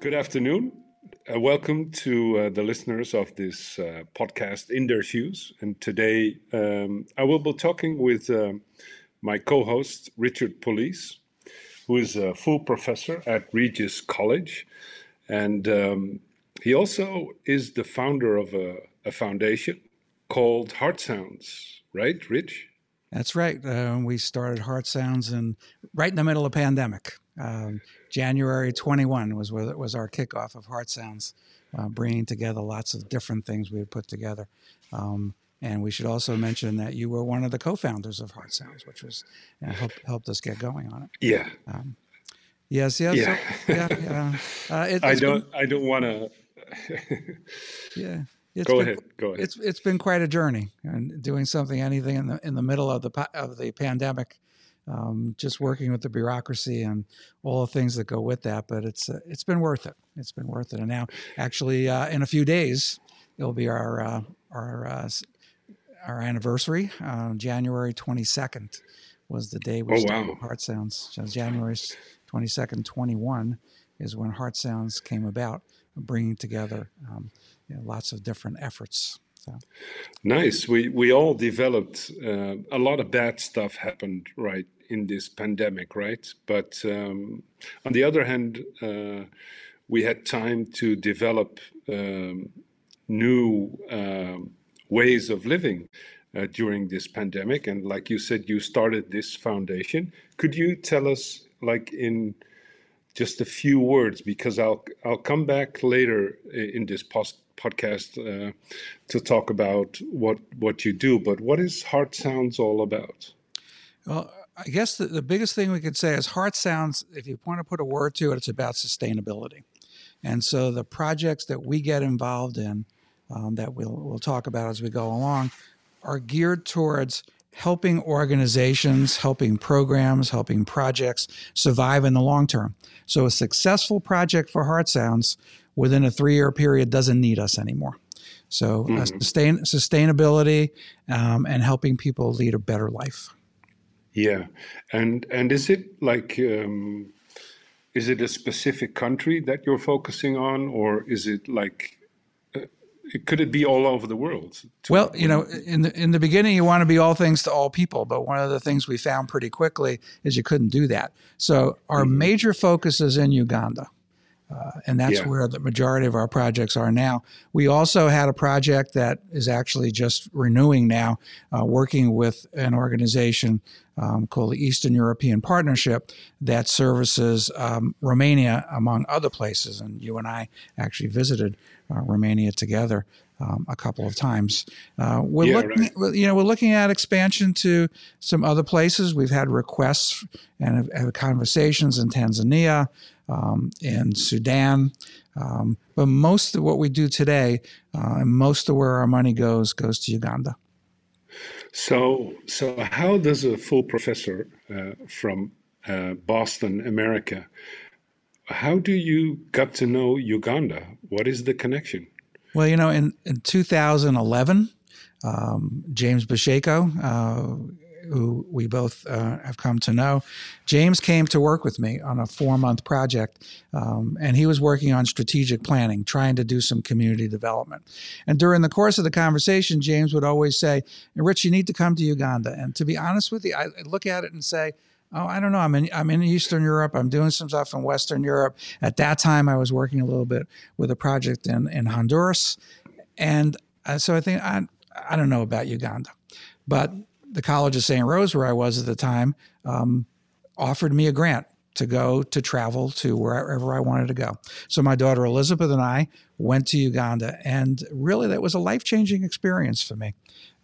Good afternoon. Uh, welcome to uh, the listeners of this uh, podcast, In Their Shoes. And today um, I will be talking with um, my co host, Richard Police, who is a full professor at Regis College. And um, he also is the founder of a, a, foundation called Heart Sounds, right, Rich? That's right. Uh, we started Heart Sounds in, right in the middle of pandemic. Um, January 21 was was our kickoff of Heart Sounds, uh, bringing together lots of different things we had put together. Um, and we should also mention that you were one of the co-founders of Heart Sounds, which was uh, helped helped us get going on it. Yeah. Um, yes. Yes. Yeah. So, yeah, uh, it, I don't. Been, I don't want to. yeah. It's go been, ahead. Go ahead. It's it's been quite a journey, and doing something, anything in the in the middle of the of the pandemic um, just working with the bureaucracy and all the things that go with that. But it's uh, it's been worth it. It's been worth it. And now, actually, uh, in a few days, it'll be our uh, our uh, our anniversary. January twenty second was the day we oh, started wow. Heart Sounds. So January twenty second, twenty one is when Heart Sounds came about, bringing together um, you know, lots of different efforts. So. Nice. We we all developed uh, a lot of bad stuff happened right in this pandemic, right? But um, on the other hand, uh, we had time to develop um, new um, ways of living uh, during this pandemic. And like you said, you started this foundation. Could you tell us, like in just a few words, because I'll I'll come back later in this post podcast uh, to talk about what what you do. But what is Heart Sounds all about? Well, I guess the, the biggest thing we could say is Heart Sounds, if you want to put a word to it, it's about sustainability. And so the projects that we get involved in, um, that we'll, we'll talk about as we go along, are geared towards helping organizations, helping programs, helping projects survive in the long term. So a successful project for Heart Sounds within a three year period doesn't need us anymore. So uh, mm-hmm. sustain, sustainability um, and helping people lead a better life. Yeah, and and is it like um, is it a specific country that you're focusing on, or is it like uh, could it be all over the world? Well, you know, in the in the beginning, you want to be all things to all people, but one of the things we found pretty quickly is you couldn't do that. So our mm-hmm. major focus is in Uganda. Uh, and that's yeah. where the majority of our projects are now. We also had a project that is actually just renewing now, uh, working with an organization um, called the Eastern European Partnership that services um, Romania, among other places. And you and I actually visited uh, Romania together. Um, a couple of times. Uh, we're yeah, looking, right. you know, we're looking at expansion to some other places. We've had requests and have, have conversations in Tanzania, um, in Sudan. Um, but most of what we do today, uh, and most of where our money goes, goes to Uganda. So, so how does a full professor uh, from uh, Boston, America, how do you got to know Uganda? What is the connection? Well, you know, in, in 2011, um, James Basheko, uh, who we both uh, have come to know. James came to work with me on a four month project, um, and he was working on strategic planning, trying to do some community development. And during the course of the conversation, James would always say, Rich, you need to come to Uganda. And to be honest with you, I look at it and say, Oh, I don't know. I'm in I'm in Eastern Europe. I'm doing some stuff in Western Europe. At that time, I was working a little bit with a project in in Honduras, and uh, so I think I I don't know about Uganda, but the College of St. Rose, where I was at the time, um, offered me a grant to go to travel to wherever I wanted to go. So my daughter Elizabeth and I went to Uganda, and really that was a life changing experience for me.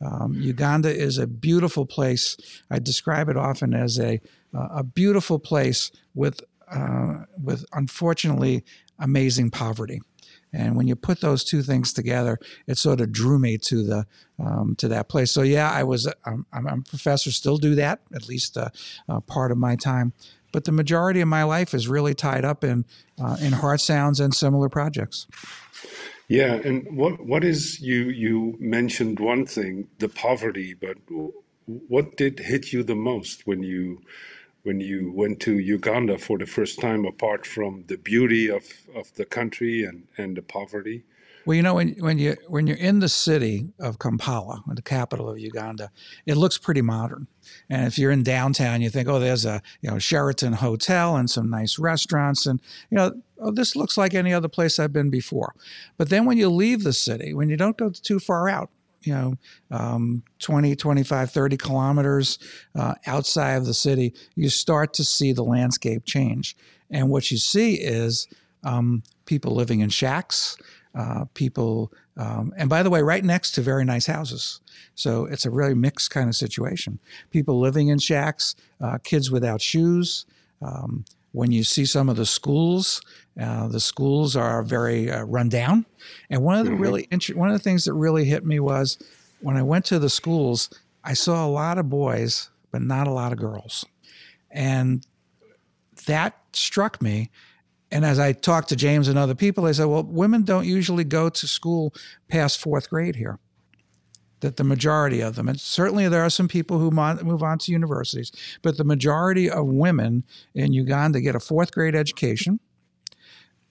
Um, Uganda is a beautiful place. I describe it often as a uh, a beautiful place with uh, with unfortunately amazing poverty. And when you put those two things together, it sort of drew me to the um, to that place. So yeah, I was I'm, I'm a professor, still do that at least uh, uh, part of my time. But the majority of my life is really tied up in uh, in heart sounds and similar projects. Yeah, and what what is you you mentioned one thing, the poverty, but what did hit you the most when you when you went to Uganda for the first time, apart from the beauty of, of the country and, and the poverty? Well, you know, when, when you when you're in the city of Kampala, the capital of Uganda, it looks pretty modern. And if you're in downtown, you think, oh, there's a you know Sheraton hotel and some nice restaurants, and you know, oh, this looks like any other place I've been before. But then when you leave the city, when you don't go too far out, you know, um, 20, 25, 30 kilometers uh, outside of the city, you start to see the landscape change. And what you see is um, people living in shacks, uh, people, um, and by the way, right next to very nice houses. So it's a really mixed kind of situation. People living in shacks, uh, kids without shoes. Um, when you see some of the schools, uh, the schools are very uh, run down. And one of the mm-hmm. really one of the things that really hit me was when I went to the schools, I saw a lot of boys, but not a lot of girls, and that struck me and as I talked to James and other people, they said, well, women don't usually go to school past fourth grade here. That the majority of them, and certainly there are some people who move on to universities, but the majority of women in Uganda get a fourth grade education.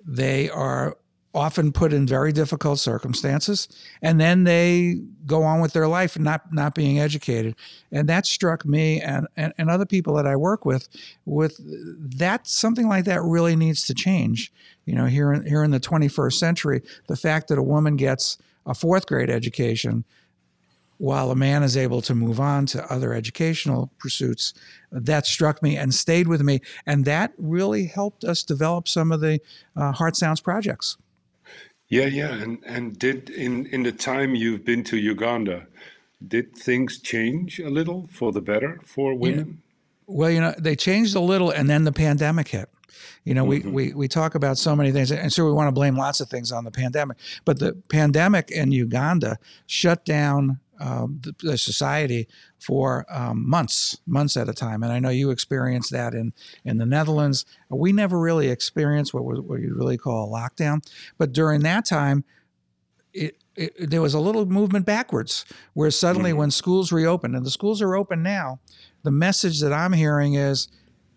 They are often put in very difficult circumstances and then they go on with their life not not being educated and that struck me and, and, and other people that I work with with that something like that really needs to change you know here in, here in the 21st century the fact that a woman gets a fourth grade education while a man is able to move on to other educational pursuits, that struck me and stayed with me. And that really helped us develop some of the uh, Heart Sounds projects. Yeah, yeah, and and did in in the time you've been to Uganda, did things change a little for the better for women? Yeah. Well, you know, they changed a little, and then the pandemic hit. You know, mm-hmm. we, we we talk about so many things, and so we want to blame lots of things on the pandemic. But the pandemic in Uganda shut down um, the, the, society for um, months, months at a time. And I know you experienced that in, in the Netherlands. We never really experienced what, what you really call a lockdown. But during that time, it, it, there was a little movement backwards where suddenly mm-hmm. when schools reopened, and the schools are open now, the message that I'm hearing is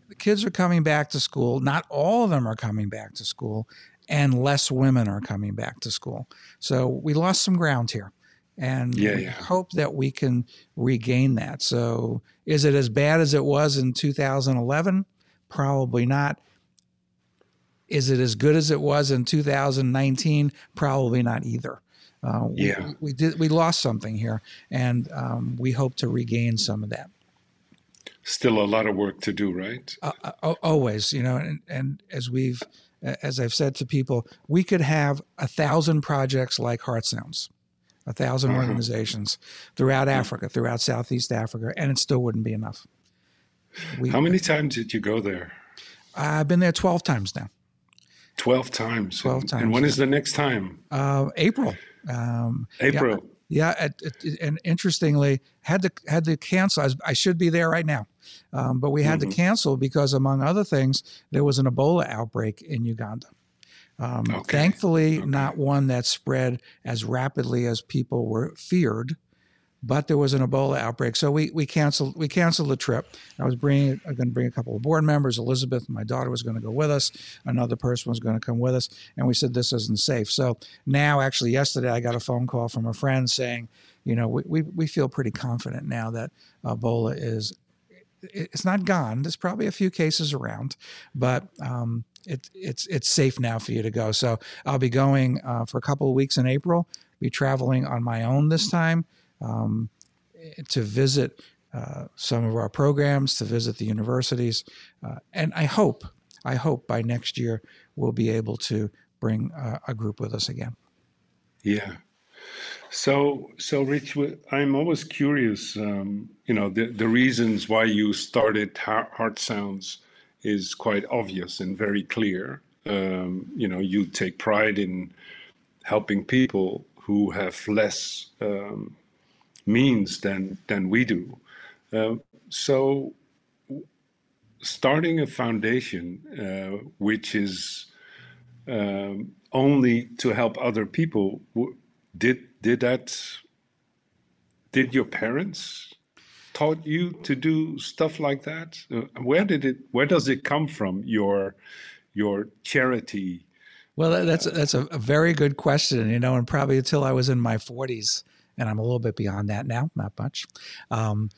the kids are coming back to school. Not all of them are coming back to school, and less women are coming back to school. So we lost some ground here and yeah, yeah. hope that we can regain that. So, is it as bad as it was in 2011? Probably not. Is it as good as it was in 2019? Probably not either. Uh, yeah, we, we, did. We lost something here, and um, we hope to regain some of that. Still a lot of work to do, right? Uh, uh, always, you know, and, and as we've, as I've said to people, we could have a thousand projects like Heart Sounds a 1000 mm-hmm. organizations throughout mm-hmm. Africa, throughout Southeast Africa, and it still wouldn't be enough. We, How many times did you go there? I've been there 12 times now. 12 times. 12 times. And when is the next time? Uh, April. Um, April. Yeah, yeah it, it, and interestingly, had to had to cancel. I, was, I should be there right now, um, but we had mm-hmm. to cancel because, among other things, there was an Ebola outbreak in Uganda. Um, okay. Thankfully, okay. not one that spread as rapidly as people were feared, but there was an Ebola outbreak, so we we canceled we canceled the trip. I was bringing I'm going to bring a couple of board members. Elizabeth, my daughter, was going to go with us. Another person was going to come with us, and we said this isn't safe. So now, actually, yesterday I got a phone call from a friend saying, you know, we we, we feel pretty confident now that Ebola is it's not gone. There's probably a few cases around, but um, it, it's it's safe now for you to go. So I'll be going uh, for a couple of weeks in April. Be traveling on my own this time um, to visit uh, some of our programs, to visit the universities, uh, and I hope I hope by next year we'll be able to bring a group with us again. Yeah. So, so Rich, I'm always curious. Um, you know, the the reasons why you started Heart Sounds is quite obvious and very clear. Um, you know, you take pride in helping people who have less um, means than than we do. Uh, so, starting a foundation uh, which is um, only to help other people, did did that? Did your parents taught you to do stuff like that? Where did it? Where does it come from? Your your charity. Well, that's that's a, a very good question. You know, and probably until I was in my forties, and I'm a little bit beyond that now, not much. Um,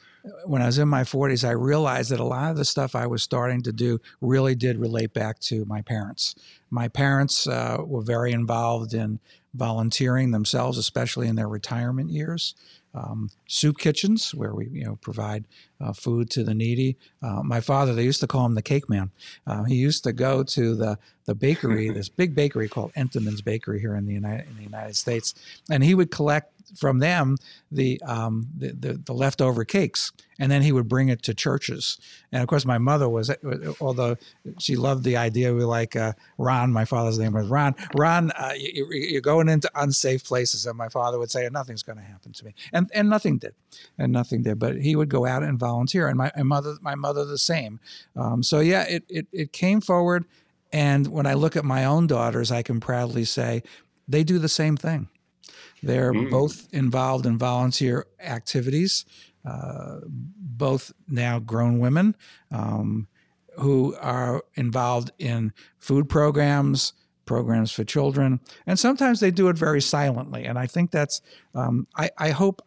when I was in my 40s, I realized that a lot of the stuff I was starting to do really did relate back to my parents. My parents uh, were very involved in volunteering themselves, especially in their retirement years um, soup kitchens where we you know provide uh, food to the needy. Uh, my father, they used to call him the cake man. Uh, he used to go to the the bakery, this big bakery called Entenmann's Bakery here in the United in the United States, and he would collect from them the, um, the, the, the leftover cakes, and then he would bring it to churches. And of course, my mother was, although she loved the idea, we like uh, Ron. My father's name was Ron. Ron, uh, you, are going into unsafe places, and my father would say, "Nothing's going to happen to me," and and nothing did, and nothing did. But he would go out and volunteer, and my, my mother, my mother, the same. Um, so yeah, it, it it came forward. And when I look at my own daughters, I can proudly say they do the same thing. They're mm. both involved in volunteer activities, uh, both now grown women um, who are involved in food programs, programs for children, and sometimes they do it very silently. And I think that's, um, I, I, hope.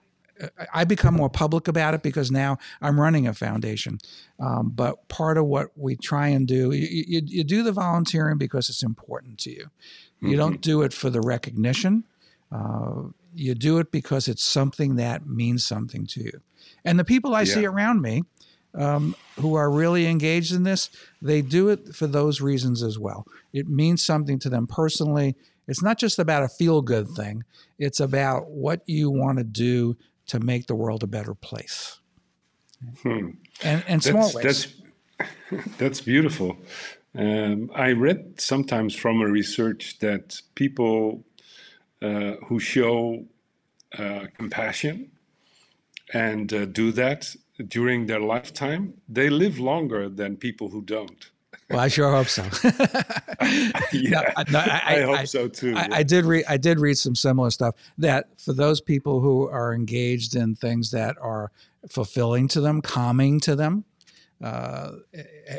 I become more public about it because now I'm running a foundation. Um, but part of what we try and do, you, you, you, do the volunteering because it's important to you. You mm-hmm. don't do it for the recognition. Uh, you do it because it's something that means something to you. And the people I yeah. see around me um, who are really engaged in this, they do it for those reasons as well. It means something to them personally. It's not just about a feel good thing, it's about what you want to do to make the world a better place. Hmm. And, and small that's, ways. That's, that's beautiful. Um, I read sometimes from a research that people uh, who show uh, compassion and uh, do that during their lifetime, they live longer than people who don't. Well, I sure hope so. yeah, no, no, I, I, hope I, so too. I, I, did read. I did read some similar stuff. That for those people who are engaged in things that are fulfilling to them, calming to them, uh,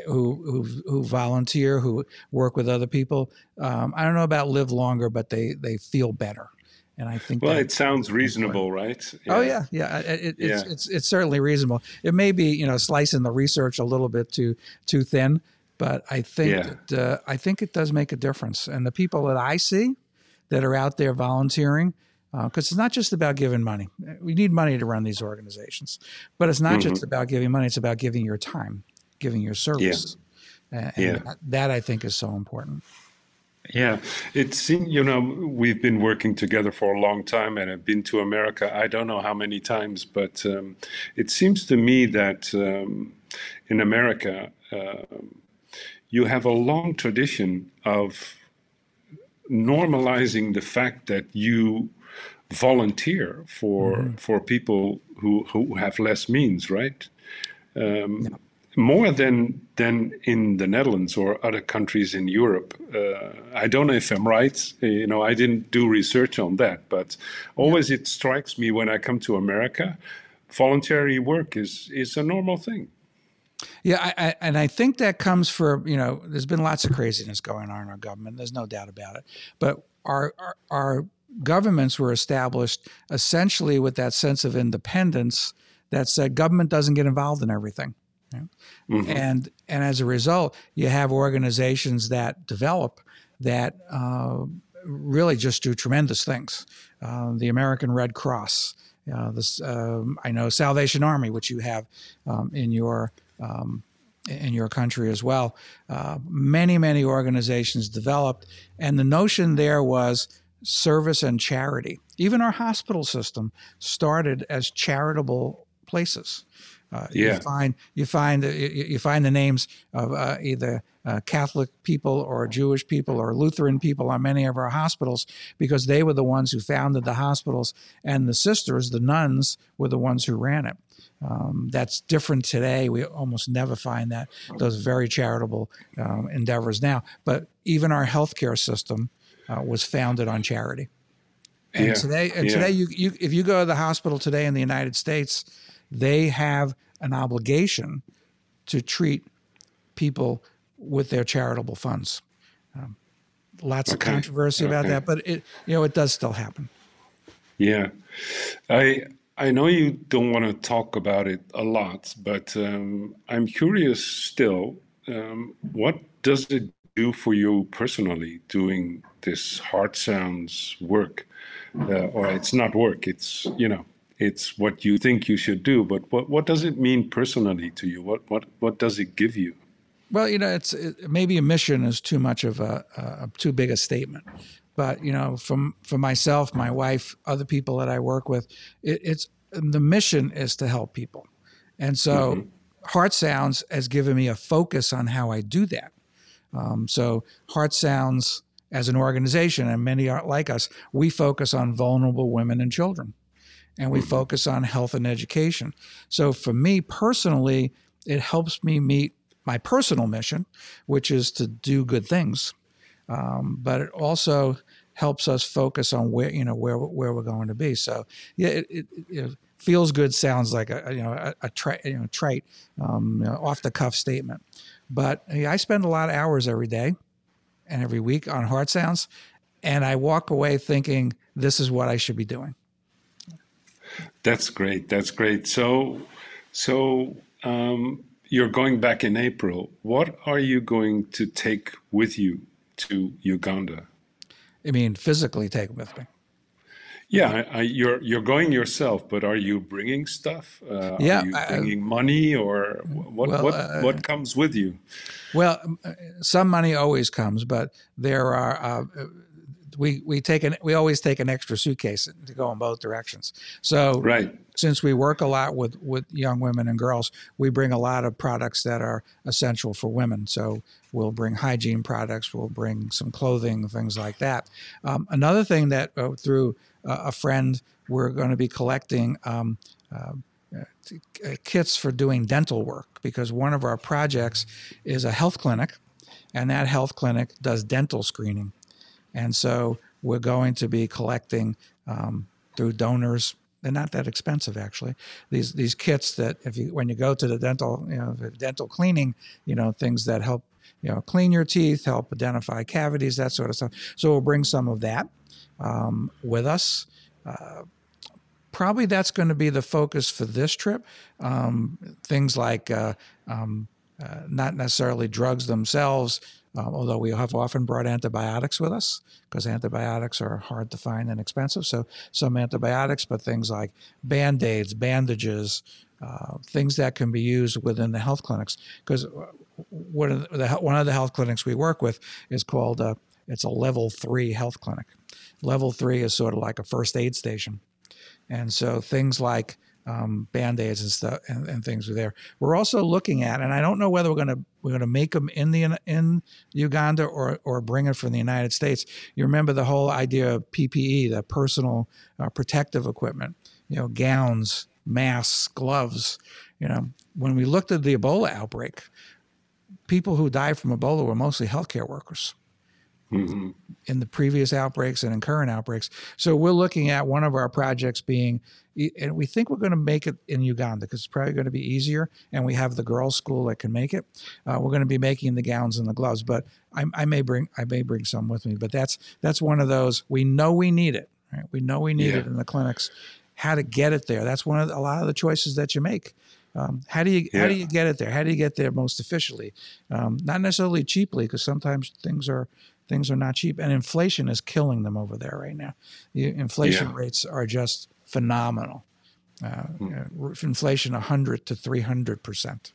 who, who who volunteer, who work with other people. Um, I don't know about live longer, but they they feel better. And I think well, it sounds reasonable, right? Yeah. Oh yeah, yeah. It, yeah. It's, it's it's certainly reasonable. It may be you know slicing the research a little bit too too thin, but I think yeah. that, uh, I think it does make a difference. And the people that I see that are out there volunteering, because uh, it's not just about giving money. We need money to run these organizations, but it's not mm-hmm. just about giving money. It's about giving your time, giving your service. Yeah. And, yeah. That, that I think is so important. Yeah, it's you know we've been working together for a long time, and I've been to America. I don't know how many times, but um, it seems to me that um, in America uh, you have a long tradition of normalizing the fact that you volunteer for mm-hmm. for people who who have less means, right? Um, yeah. More than than in the Netherlands or other countries in Europe. Uh, I don't know if I'm right. Uh, you know, I didn't do research on that, but always yeah. it strikes me when I come to America, voluntary work is is a normal thing. Yeah, I, I, and I think that comes for you know. There's been lots of craziness going on in our government. There's no doubt about it. But our, our, our governments were established essentially with that sense of independence that said government doesn't get involved in everything. Mm-hmm. And and as a result, you have organizations that develop that uh, really just do tremendous things. Uh, the American Red Cross, uh, this um, I know Salvation Army, which you have um, in your um, in your country as well. Uh, many many organizations developed, and the notion there was service and charity. Even our hospital system started as charitable places. Uh, yeah. You find you find you find the names of uh, either uh, Catholic people or Jewish people or Lutheran people on many of our hospitals because they were the ones who founded the hospitals, and the sisters, the nuns, were the ones who ran it. Um, that's different today. We almost never find that those very charitable um, endeavors now. But even our healthcare system uh, was founded on charity. And yeah. today, and yeah. today, you, you if you go to the hospital today in the United States, they have an obligation to treat people with their charitable funds. Um, lots okay. of controversy about that, but it you know it does still happen. Yeah, I I know you don't want to talk about it a lot, but um, I'm curious still. Um, what does it do for you personally doing this Heart Sounds work? Uh, or it's not work, it's, you know, it's what you think you should do. But what, what does it mean personally to you? What, what, what does it give you? Well, you know, it's it, maybe a mission is too much of a, a too big a statement, but you know, from for myself, my wife, other people that I work with, it, it's the mission is to help people, and so mm-hmm. Heart Sounds has given me a focus on how I do that. Um, so Heart Sounds as an organization, and many aren't like us, we focus on vulnerable women and children, and we mm-hmm. focus on health and education. So for me personally, it helps me meet my personal mission, which is to do good things. Um, but it also helps us focus on where you know where where we're going to be. So yeah, it, it, it feels good sounds like a you know a, a tri- you know, trite um, you know, off the cuff statement, but I spend a lot of hours every day and every week on Heart Sounds, and I walk away thinking this is what I should be doing. That's great. That's great. So so. Um, you're going back in April. What are you going to take with you to Uganda? I mean, physically take with me. Yeah, I, you're you're going yourself, but are you bringing stuff? Uh, yeah, are you bringing I, money, or what well, what uh, what comes with you? Well, uh, some money always comes, but there are uh, we we take an we always take an extra suitcase to go in both directions. So right. since we work a lot with with young women and girls, we bring a lot of products that are essential for women. So we'll bring hygiene products, we'll bring some clothing, things like that. Um, another thing that uh, through uh, a friend we're going to be collecting. Um, uh, uh, kits for doing dental work because one of our projects is a health clinic and that health clinic does dental screening and so we're going to be collecting um, through donors. They're not that expensive, actually. These these kits that if you when you go to the dental you know dental cleaning, you know things that help you know clean your teeth, help identify cavities, that sort of stuff. So we'll bring some of that um, with us. Uh, probably that's going to be the focus for this trip. Um, things like uh, um, uh, not necessarily drugs themselves, um, although we have often brought antibiotics with us because antibiotics are hard to find and expensive. So some antibiotics, but things like band-aids, bandages, uh, things that can be used within the health clinics. Because one of the one of the health clinics we work with is called a, it's a level three health clinic. Level three is sort of like a first aid station, and so things like um, band-aids and stuff and, and, things are there. We're also looking at, and I don't know whether we're going to we're going to make them in the in Uganda or or bring it from the United States. You remember the whole idea of PPE, the personal uh, protective equipment, you know, gowns, masks, gloves. You know, when we looked at the Ebola outbreak, people who died from Ebola were mostly healthcare workers mm-hmm. in the previous outbreaks and in current outbreaks. So we're looking at one of our projects being, and we think we're going to make it in Uganda because it's probably going to be easier, and we have the girls' school that can make it. Uh, we're going to be making the gowns and the gloves, but I, I, may bring I may bring some with me. But that's that's one of those we know we need it. Right? We know we need yeah. it in the clinics. How to get it there? That's one of the, a lot of the choices that you make. Um, how do you yeah. how do you get it there? How do you get there most efficiently? Um, not necessarily cheaply, because sometimes things are Things are not cheap, and inflation is killing them over there right now. The inflation yeah. rates are just phenomenal. Uh, mm. inflation 100 to 300 percent.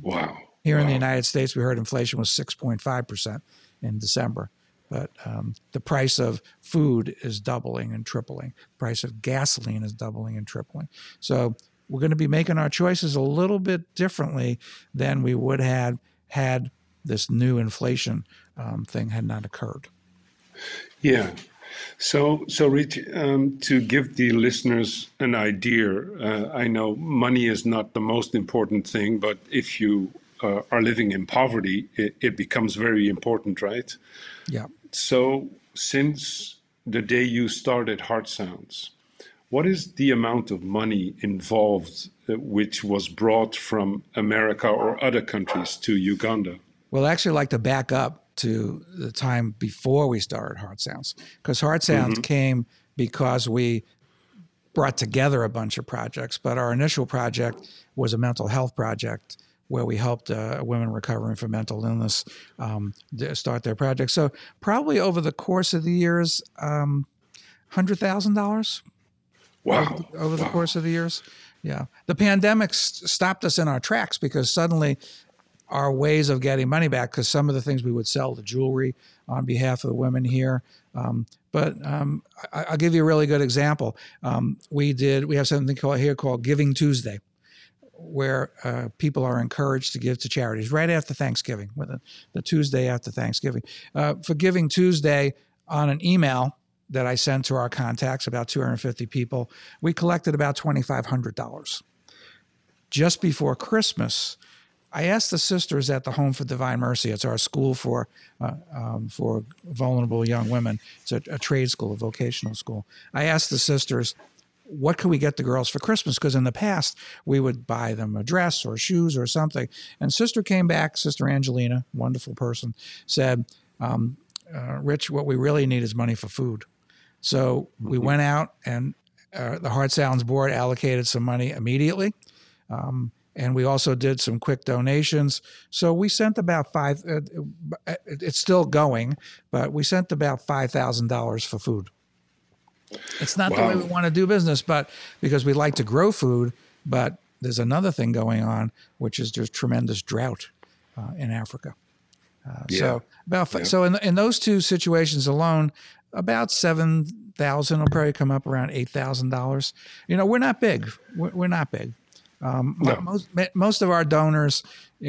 Wow. Here wow. in the United States, we heard inflation was 6.5 percent in December, but um, the price of food is doubling and tripling. The price of gasoline is doubling and tripling. So we're going to be making our choices a little bit differently than we would have had this new inflation um, thing had not occurred. Yeah. So, so Rich, um, to give the listeners an idea, uh, I know money is not the most important thing, but if you uh, are living in poverty, it, it, becomes very important, right? Yeah. So, since the day you started Heart Sounds, what is the amount of money involved uh, which was brought from America or other countries to Uganda? Well, actually like to back up to the time before we started Heart Sounds, because Heart Sounds mm-hmm. came because we brought together a bunch of projects. But our initial project was a mental health project where we helped uh, women recovering from mental illness um, start their project. So probably over the course of the years, um, hundred thousand dollars. Wow! Over, over the course of the years, yeah. The pandemic stopped us in our tracks because suddenly our ways of getting money back because some of the things we would sell, the jewelry on behalf of the women here. Um, but um, I, will give you a really good example. Um, we did we have something called here called Giving Tuesday, where uh, people are encouraged to give to charities right after Thanksgiving, the, the Tuesday after Thanksgiving. Uh, for Giving Tuesday, on an email that I sent to our contacts, about 250 people, we collected about $2,500. Just before Christmas, I asked the sisters at the Home for Divine Mercy. It's our school for uh, um, for vulnerable young women. It's a, a, trade school, a vocational school. I asked the sisters, "What can we get the girls for Christmas?" Because in the past we would buy them a dress or shoes or something. And sister came back, Sister Angelina, wonderful person, said, um, uh, "Rich, what we really need is money for food." So we mm-hmm. went out and uh, the Heart Sounds board allocated some money immediately. Um, and we also did some quick donations. So we sent about five. Uh, uh it's still going, but we sent about five thousand dollars for food. It's not wow. the way we want to do business, but because we like to grow food, but there's another thing going on, which is there's tremendous drought uh, in Africa. Uh, yeah. So about yeah. so in in those two situations alone, about seven thousand will probably come up around eight thousand dollars. You know, we're not big. We're, we're not big. Um, no. most most of our donors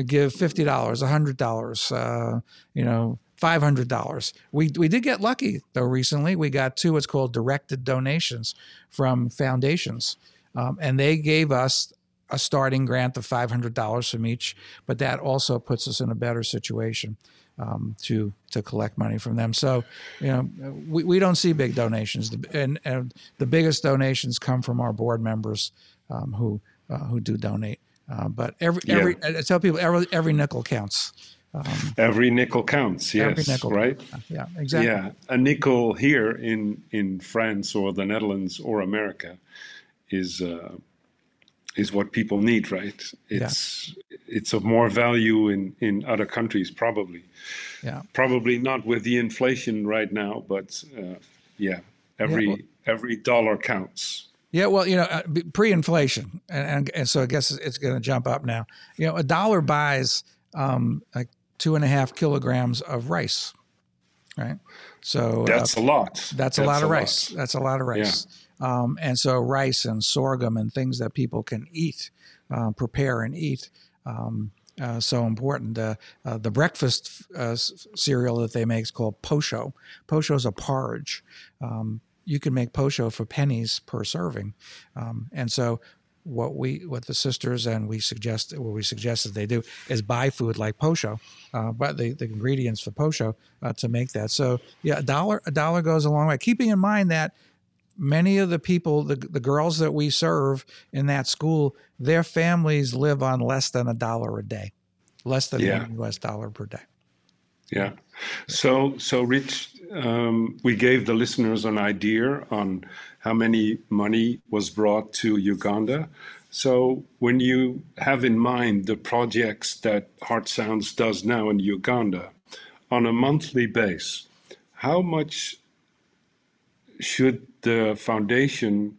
give fifty dollars, hundred dollars, uh, you know, five hundred dollars. We we did get lucky though recently. We got two what's called directed donations from foundations, um, and they gave us a starting grant of five hundred dollars from each. But that also puts us in a better situation. Um, to to collect money from them. So, you know, we, we don't see big donations, and, and the biggest donations come from our board members um, who uh, who do donate. Uh, but every yeah. every I tell people every every nickel counts. Um, every nickel counts. Yes, nickel right. Yeah, exactly. Yeah, a nickel here in in France or the Netherlands or America is uh, is what people need, right? It's yeah. it's of more value in in other countries, probably. Yeah. Probably not with the inflation right now, but uh, yeah, every yeah, well, every dollar counts. Yeah, well, you know, uh, pre-inflation, and, and, and so I guess it's going to jump up now. You know, a dollar buys um, like two and a half kilograms of rice, right? So uh, that's uh, a lot. That's, that's a lot of rice. Lot. That's a lot of rice. Yeah. Um, and so rice and sorghum and things that people can eat, uh, prepare and eat. Um, uh, so important. Uh, uh, the breakfast uh, cereal that they make is called posho. Posho is a porridge. Um, you can make posho for pennies per serving. Um, and so what we what the sisters and we suggest what we suggest suggested they do is buy food like posho, uh, but the, the ingredients for posho uh, to make that. So yeah, a dollar a dollar goes a long way. Keeping in mind that many of the people the, the girls that we serve in that school their families live on less than a dollar a day less than yeah. us dollar per day yeah so so rich um, we gave the listeners an idea on how many money was brought to Uganda. So when you have in mind the projects that Heart Sounds does now in Uganda on a monthly base, how much should the foundation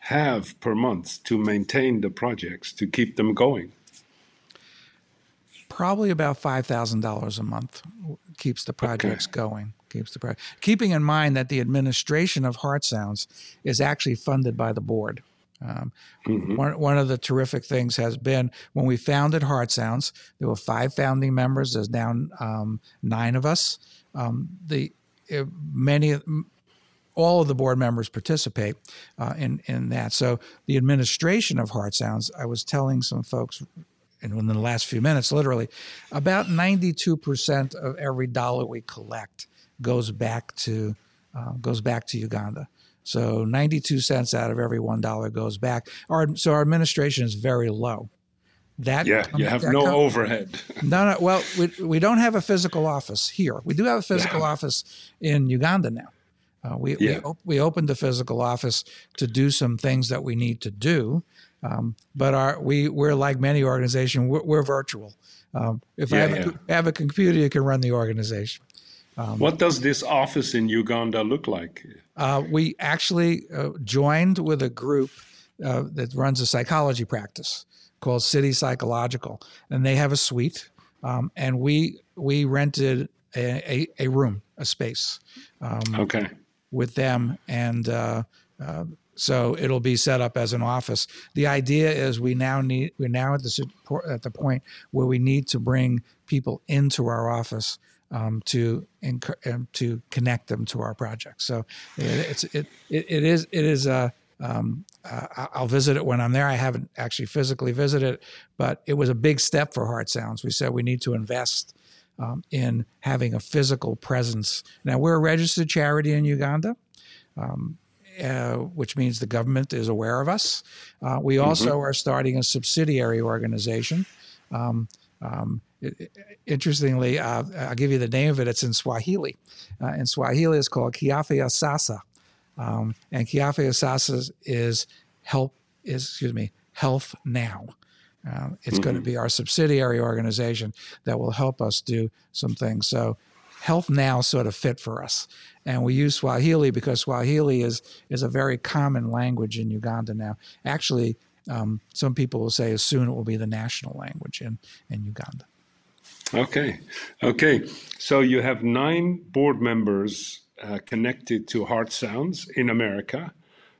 have per month to maintain the projects to keep them going? Probably about five thousand dollars a month keeps the projects okay. going keeps the price. Keeping in mind that the administration of Heart Sounds is actually funded by the board. Um, mm-hmm. one, one of the terrific things has been when we founded Heart Sounds, there were five founding members. There's now um, nine of us. Um, the uh, many all of the board members participate uh, in in that. So the administration of Heart Sounds, I was telling some folks in, in the last few minutes, literally, about 92% of every dollar we collect goes back to uh, goes back to Uganda. So 92 cents out of every $1 goes back. Our, so our administration is very low. That yeah, you have no comes, overhead. no, no. Well, we, we don't have a physical office here. We do have a physical yeah. office in Uganda now. Uh, we, yeah. we, op- we opened a physical office to do some things that we need to do. Um, but our, we, we're like many organizations, we're, we're virtual. Um, if yeah, I have, yeah. a, have, a, computer, you can run the organization. Um, what does this office in Uganda look like? Uh, we actually uh, joined with a group uh, that runs a psychology practice called City Psychological, and they have a suite. Um, and we we rented a, a, a room, a space. Um, okay. With them, and uh, uh, so it'll be set up as an office. The idea is we now need we're now at the at the point where we need to bring people into our office um, to um, to connect them to our project. So it, it, it, is it is a um, uh, I'll visit it when I'm there. I haven't actually physically visited it, but it was a big step for Heart Sounds. We said we need to invest um, in having a physical presence. Now we're a registered charity in Uganda. Um, uh, which means the government is aware of us. Uh, we mm-hmm. also are starting a subsidiary organization. Um, um, it, it, interestingly, uh, I'll give you the name of it. It's in Swahili. Uh, in Swahili, it's called Kiafya Sasa, um, and Kiafya Sasa is help. Is excuse me, Health Now. Uh, it's mm-hmm. going to be our subsidiary organization that will help us do some things. So Health Now sort of fit for us. And we use Swahili because Swahili is, is a very common language in Uganda now. Actually, um, some people will say as soon it will be the national language in, in Uganda. Okay. Okay. So you have nine board members uh, connected to Heart Sounds in America.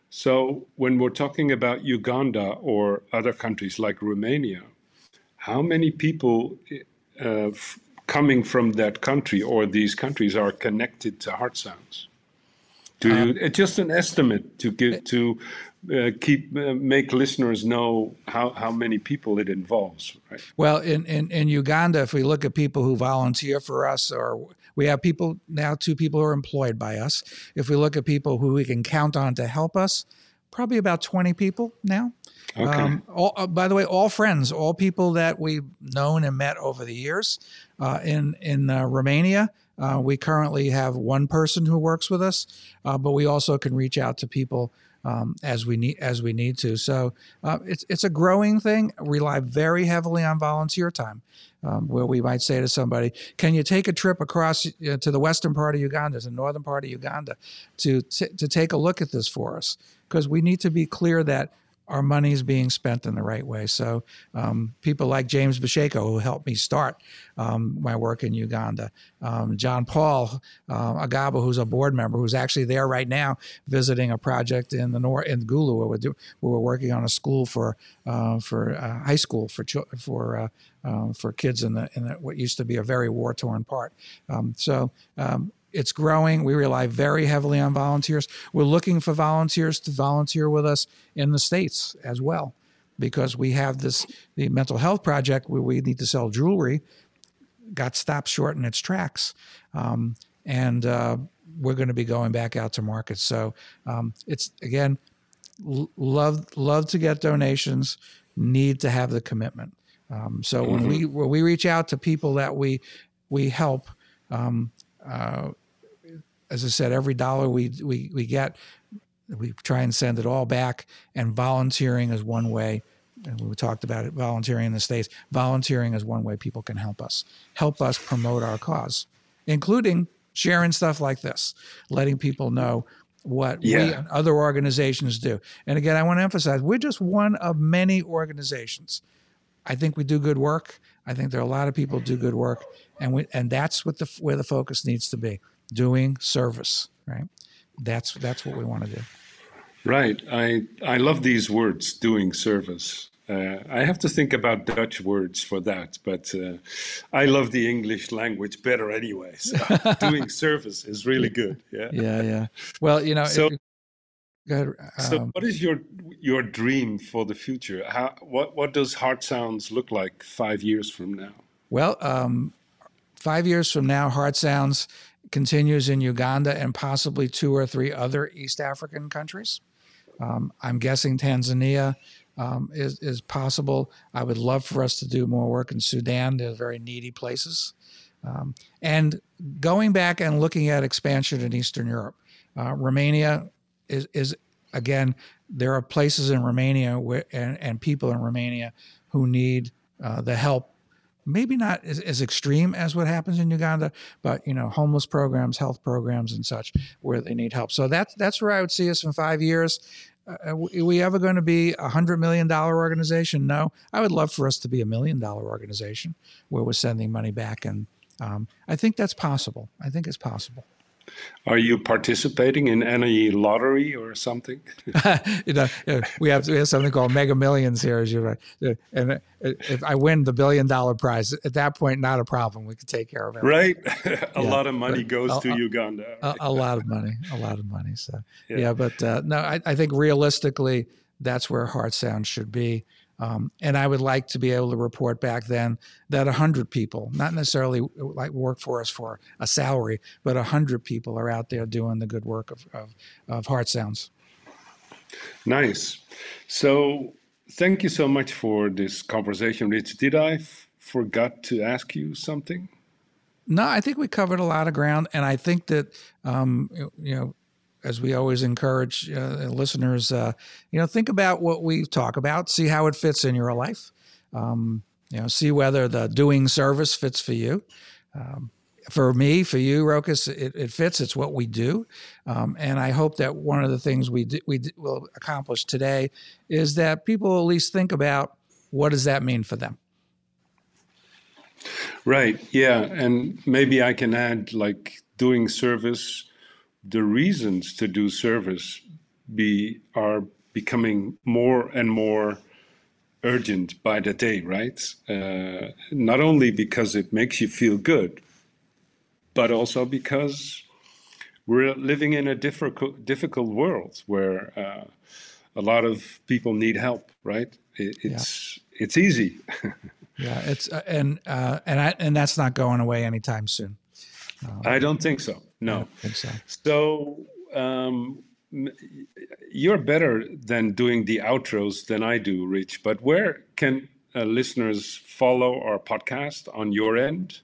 So when we're talking about Uganda or other countries like Romania, how many people uh, coming from that country or these countries are connected to heart sounds? Do you, um, it's just an estimate to give to uh, keep uh, make listeners know how, how many people it involves. Right? Well, in, in in Uganda, if we look at people who volunteer for us, or we have people now, two people who are employed by us. If we look at people who we can count on to help us, probably about twenty people now. Okay. Um, all, uh, by the way, all friends, all people that we've known and met over the years. Uh, in in uh, Romania, uh, we currently have one person who works with us, uh, but we also can reach out to people um, as we need as we need to. So uh, it's it's a growing thing. We rely very heavily on volunteer time, um, where we might say to somebody, "Can you take a trip across to the western part of Uganda, the northern part of Uganda, to t- to take a look at this for us?" Because we need to be clear that our money is being spent in the right way. So um, people like James Basheko, who helped me start um, my work in Uganda, um, John Paul uh, Agaba, who's a board member, who's actually there right now visiting a project in the north in Gulu, where we're, do, where we're working on a school for uh, for uh, high school for for uh, um, for kids in the in the, what used to be a very war torn part. Um, so um, it's growing. We rely very heavily on volunteers. We're looking for volunteers to volunteer with us in the States as well, because we have this the mental health project where we need to sell jewelry got stopped short in its tracks. Um, and uh, we're going to be going back out to market. So um, it's again, l- love love to get donations, need to have the commitment. Um, so mm-hmm. when we when we reach out to people that we we help, um, uh, as I said, every dollar we we we get, we try and send it all back. And volunteering is one way. And we talked about it, volunteering in the states. Volunteering is one way people can help us, help us promote our cause, including sharing stuff like this, letting people know what yeah. we and other organizations do. And again, I want to emphasize we're just one of many organizations. I think we do good work. I think there are a lot of people do good work, and we and that's what the where the focus needs to be doing service, right? That's that's what we want to do. Right. I I love these words, doing service. Uh, I have to think about Dutch words for that, but uh, I love the English language better anyway. So doing service is really good. Yeah. Yeah. Yeah. Well, you know. So, um, so what is your your dream for the future? How what what does Heart Sounds look like five years from now? Well, um, five years from now, Heart Sounds continues in Uganda and possibly two or three other East African countries. Um, I'm guessing Tanzania um, is, is possible. I would love for us to do more work in Sudan. They're very needy places. Um, and going back and looking at expansion in Eastern Europe, uh, Romania is, is again, there are places in Romania where, and, and people in Romania who need uh, the help. Maybe not as, as extreme as what happens in Uganda, but you know, homeless programs, health programs, and such, where they need help. So that's that's where I would see us in five years. Uh, are we ever going to be a hundred million dollar organization? No. I would love for us to be a million dollar organization where we're sending money back, and um, I think that's possible. I think it's possible. Are you participating in any lottery or something? you know, we have we have something called Mega Millions here, as you right. and uh, if I win the billion dollar prize, at that point, not a problem. We can take care of it. Right, a yeah. lot of money goes a, to a, Uganda. Right? A, a, lot of money, a lot of money. So yeah, yeah but uh, no, I, I think realistically, that's where Heart Sound should be. Um, and I would like to be able to report back then that 100 people, not necessarily like work for us for a salary, but 100 people are out there doing the good work of, of, of Heart Sounds. Nice. So thank you so much for this conversation, Rich. Did I f- forgot to ask you something? No, I think we covered a lot of ground, and I think that um, you know as we always encourage uh, listeners, uh, you know, think about what we talk about, see how it fits in your life. Um, you know, see whether the doing service fits for you. Um, for me, for you, Rokas, it, it, fits. It's what we do, um, and I hope that one of the things we do, we will accomplish today is that people at least think about what does that mean for them. Right. Yeah, and maybe I can add like doing service the reasons to do service be are becoming more and more urgent by the day, right? Uh, not only because it makes you feel good, but also because we're living in a difficult difficult world where uh, a lot of people need help, right? It, it's yeah. it's easy. yeah, it's uh, and uh, and I, and that's not going away anytime soon. I don't think so. No. so. So um, you're better than doing the outros than I do, Rich. But where can uh, listeners follow our podcast on your end?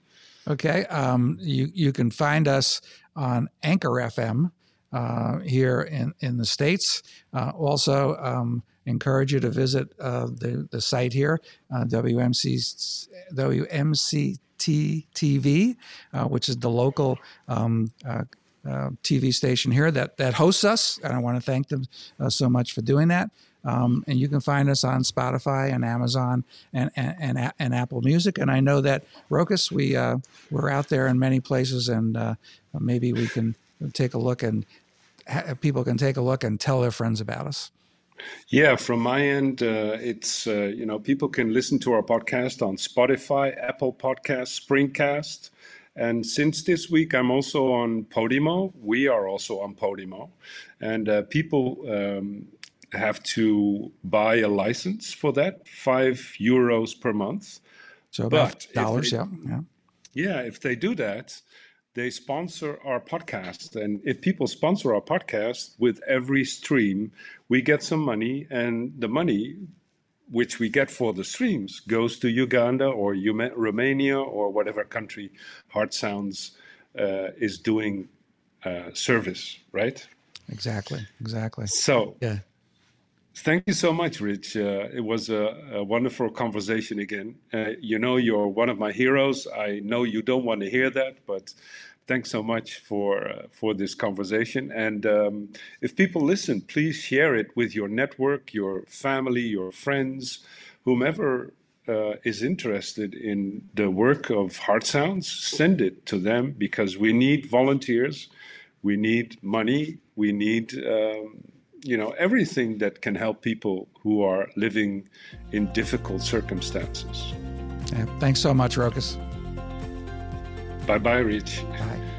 Okay, um, you you can find us on Anchor FM uh, here in in the states. Uh, also, um, encourage you to visit uh, the the site here, uh, WMC WMC TV, uh, which is the local um, uh, uh, TV station here that that hosts us, and I want to thank them uh, so much for doing that. Um, and you can find us on Spotify and Amazon and and, and, and Apple Music. And I know that Rokas, we uh, we're out there in many places, and uh, maybe we can take a look and ha- people can take a look and tell their friends about us. Yeah, from my end, uh, it's uh, you know people can listen to our podcast on Spotify, Apple Podcast, Springcast, and since this week I'm also on Podimo. We are also on Podimo, and uh, people um, have to buy a license for that, five euros per month. So about but dollars, they, yeah, yeah. Yeah, if they do that, they sponsor our podcast. And if people sponsor our podcast with every stream, we get some money, and the money which we get for the streams goes to Uganda or Romania or whatever country Heart Sounds uh, is doing uh, service, right? Exactly, exactly. So, yeah. Thank you so much, Rich. Uh, it was a, a, wonderful conversation again. Uh, you know, you're one of my heroes. I know you don't want to hear that, but thanks so much for uh, for this conversation. And um, if people listen, please share it with your network, your family, your friends, whomever uh, is interested in the work of Heart Sounds. Send it to them because we need volunteers, we need money, we need. Um, you know everything that can help people who are living in difficult circumstances. Yeah, thanks so much, Rokas. Bye bye, Rich. Bye.